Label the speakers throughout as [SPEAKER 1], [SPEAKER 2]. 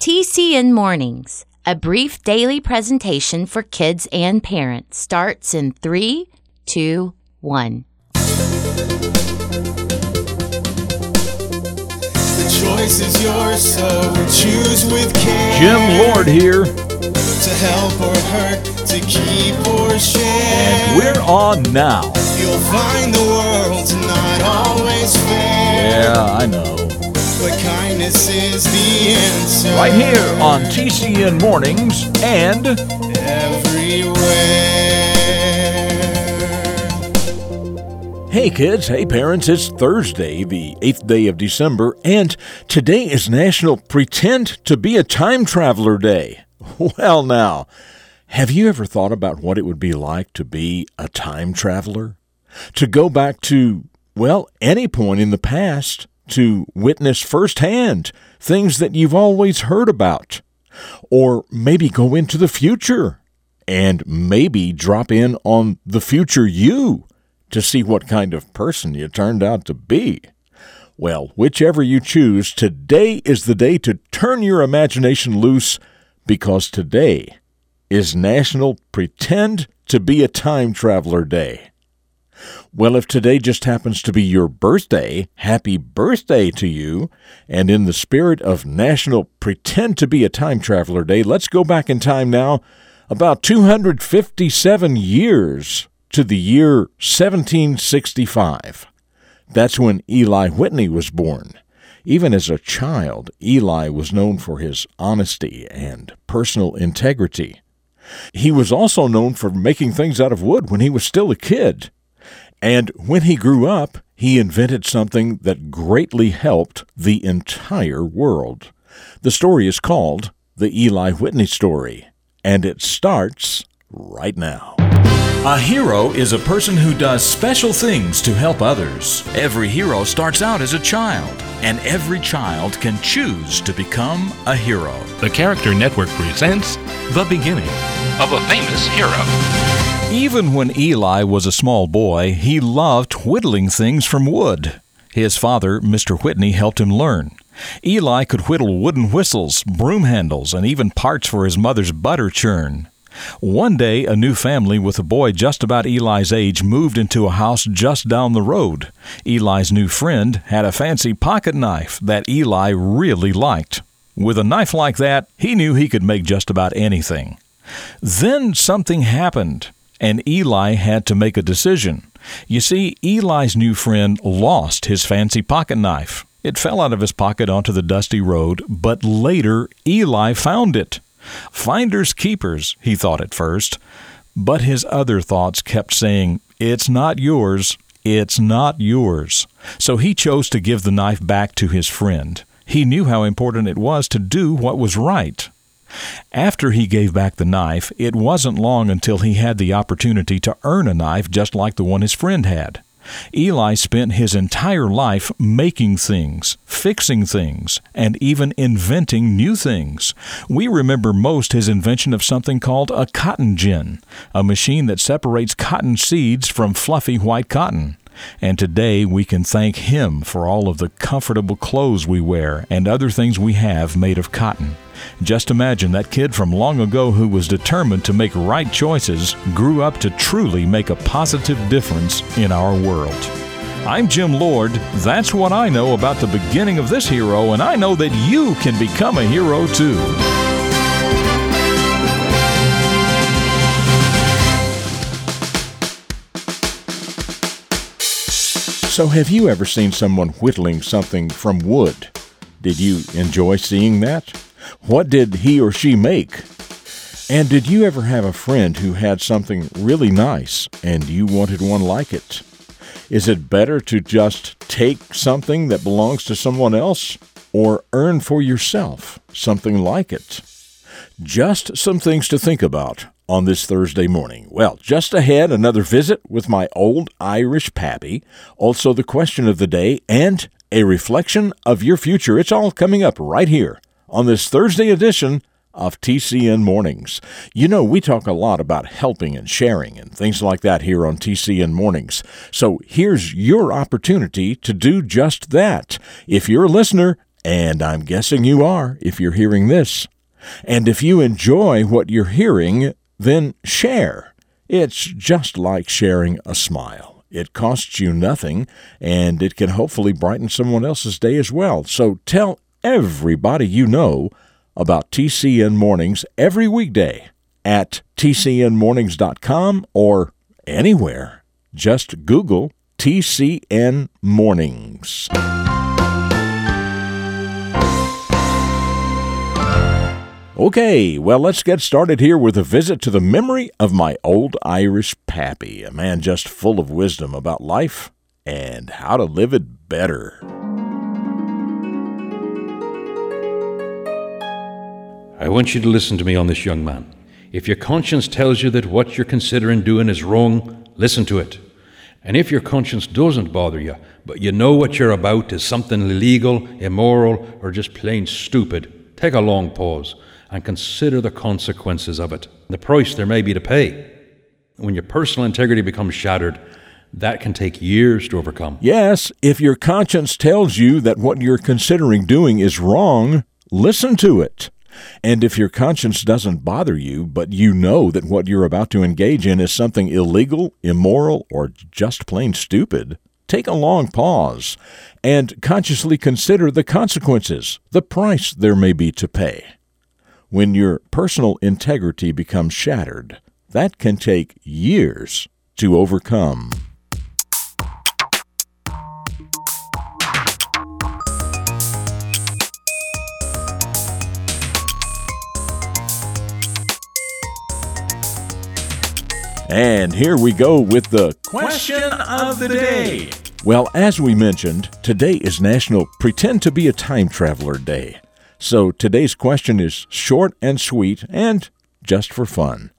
[SPEAKER 1] TCN Mornings, a brief daily presentation for kids and parents, starts in three, two, one.
[SPEAKER 2] The choice is yours, so choose with care.
[SPEAKER 3] Jim Lord here,
[SPEAKER 2] To help or hurt, to keep or share.
[SPEAKER 3] and we're on now.
[SPEAKER 2] You'll find the world's not always fair.
[SPEAKER 3] Yeah, I know.
[SPEAKER 2] But kindness is the answer.
[SPEAKER 3] Right here on TCN Mornings and
[SPEAKER 2] Everywhere.
[SPEAKER 3] Hey kids, hey parents, it's Thursday, the 8th day of December, and today is National Pretend to be a Time Traveler Day. Well, now, have you ever thought about what it would be like to be a time traveler? To go back to, well, any point in the past to witness firsthand things that you've always heard about? Or maybe go into the future and maybe drop in on the future you to see what kind of person you turned out to be. Well, whichever you choose, today is the day to turn your imagination loose because today is National Pretend to be a Time Traveler Day. Well, if today just happens to be your birthday, happy birthday to you. And in the spirit of National Pretend to be a Time Traveler Day, let's go back in time now about 257 years to the year 1765. That's when Eli Whitney was born. Even as a child, Eli was known for his honesty and personal integrity. He was also known for making things out of wood when he was still a kid. And when he grew up, he invented something that greatly helped the entire world. The story is called The Eli Whitney Story, and it starts right now.
[SPEAKER 4] A hero is a person who does special things to help others. Every hero starts out as a child, and every child can choose to become a hero.
[SPEAKER 5] The Character Network presents The Beginning of a Famous Hero.
[SPEAKER 4] Even when Eli was a small boy, he loved whittling things from wood. His father, Mr. Whitney, helped him learn. Eli could whittle wooden whistles, broom handles, and even parts for his mother's butter churn. One day, a new family with a boy just about Eli's age moved into a house just down the road. Eli's new friend had a fancy pocket knife that Eli really liked. With a knife like that, he knew he could make just about anything. Then something happened, and Eli had to make a decision. You see, Eli's new friend lost his fancy pocket knife. It fell out of his pocket onto the dusty road, but later Eli found it. Finders keepers, he thought at first. But his other thoughts kept saying, It's not yours, it's not yours. So he chose to give the knife back to his friend. He knew how important it was to do what was right. After he gave back the knife, it wasn't long until he had the opportunity to earn a knife just like the one his friend had. Eli spent his entire life making things, fixing things, and even inventing new things. We remember most his invention of something called a cotton gin, a machine that separates cotton seeds from fluffy white cotton. And today we can thank him for all of the comfortable clothes we wear and other things we have made of cotton. Just imagine that kid from long ago who was determined to make right choices grew up to truly make a positive difference in our world. I'm Jim Lord. That's what I know about the beginning of this hero, and I know that you can become a hero too.
[SPEAKER 3] So, have you ever seen someone whittling something from wood? Did you enjoy seeing that? What did he or she make? And did you ever have a friend who had something really nice and you wanted one like it? Is it better to just take something that belongs to someone else or earn for yourself something like it? Just some things to think about on this Thursday morning. Well, just ahead, another visit with my old Irish pappy, also the question of the day, and a reflection of your future. It's all coming up right here on this Thursday edition of TCN Mornings. You know, we talk a lot about helping and sharing and things like that here on TCN Mornings. So here's your opportunity to do just that. If you're a listener And I'm guessing you are if you're hearing this. And if you enjoy what you're hearing, then share. It's just like sharing a smile. It costs you nothing, and it can hopefully brighten someone else's day as well. So tell everybody you know about TCN Mornings every weekday at tcnmornings.com or anywhere. Just Google TCN Mornings. Okay, well, let's get started here with a visit to the memory of my old Irish pappy, a man just full of wisdom about life and how to live it better.
[SPEAKER 6] I want you to listen to me on this, young man. If your conscience tells you that what you're considering doing is wrong, listen to it. And if your conscience doesn't bother you, but you know what you're about is something illegal, immoral, or just plain stupid, take a long pause and consider the consequences of it, the price there may be to pay. When your personal integrity becomes shattered, that can take years to overcome.
[SPEAKER 3] Yes, if your conscience tells you that what you're considering doing is wrong, listen to it. And if your conscience doesn't bother you, but you know that what you're about to engage in is something illegal, immoral, or just plain stupid, take a long pause and consciously consider the consequences, the price there may be to pay. When your personal integrity becomes shattered, that can take years to overcome. And here we go with the question of the day. Well, as we mentioned, today is National Pretend to be a Time Traveler Day. So today's question is short and sweet and just for fun.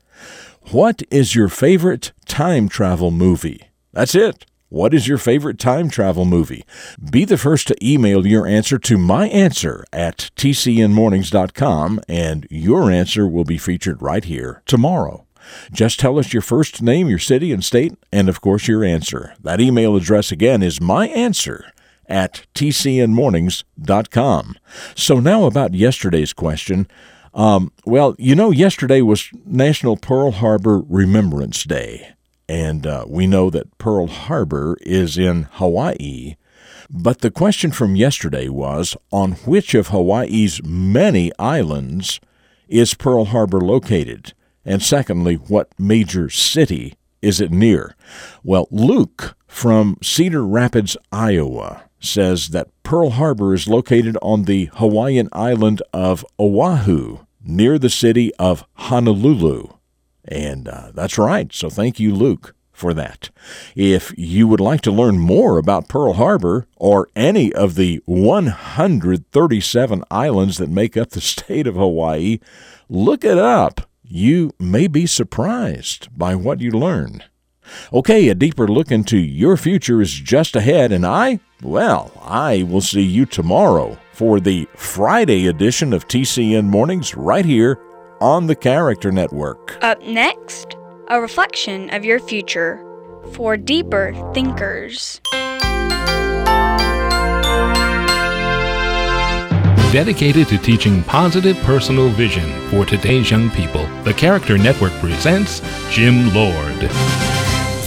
[SPEAKER 3] What is your favorite time travel movie? That's it. What is your favorite time travel movie? Be the first to email your answer to my answer at tcnmornings.com, and your answer will be featured right here tomorrow. Just tell us your first name, your city and state, and of course your answer. That email address again is my answer at tcnmornings.com. So now about yesterday's question. Um, well, you know, yesterday was National Pearl Harbor Remembrance Day, and uh, we know that Pearl Harbor is in Hawaii. But the question from yesterday was on which of Hawaii's many islands is Pearl Harbor located? And secondly, what major city is it near? Well, Luke from Cedar Rapids, Iowa, says that Pearl Harbor is located on the Hawaiian island of Oahu, near the city of Honolulu. And uh, that's right. So thank you, Luke, for that. If you would like to learn more about Pearl Harbor or any of the 137 islands that make up the state of Hawaii, look it up. You may be surprised by what you learn. Okay, a deeper look into your future is just ahead, and I, well, I will see you tomorrow for the Friday edition of TCN Mornings right here on the Character Network.
[SPEAKER 7] Up next, a reflection of your future for deeper thinkers.
[SPEAKER 5] Dedicated to teaching positive personal vision for today's young people, the Character Network presents Jim Lord.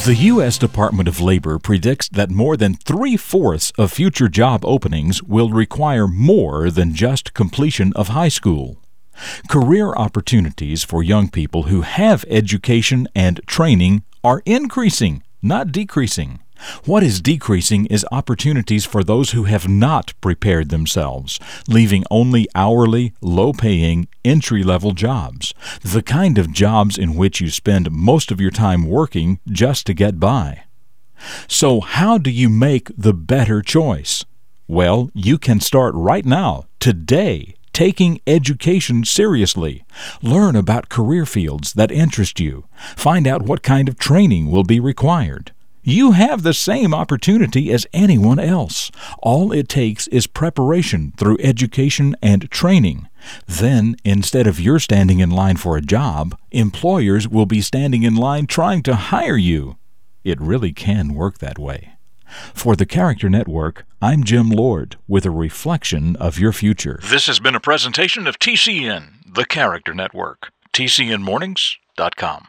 [SPEAKER 4] The U.S. Department of Labor predicts that more than three fourths of future job openings will require more than just completion of high school. Career opportunities for young people who have education and training are increasing, not decreasing. What is decreasing is opportunities for those who have not prepared themselves, leaving only hourly, low paying, entry level jobs, the kind of jobs in which you spend most of your time working just to get by. So, how do you make the better choice? Well, you can start right now, today, taking education seriously. Learn about career fields that interest you. Find out what kind of training will be required. You have the same opportunity as anyone else. All it takes is preparation through education and training. Then, instead of your standing in line for a job, employers will be standing in line trying to hire you. It really can work that way. For the Character Network, I'm Jim Lord with a reflection of your future.
[SPEAKER 3] This has been a presentation of TCN, the Character Network. TCNMornings.com.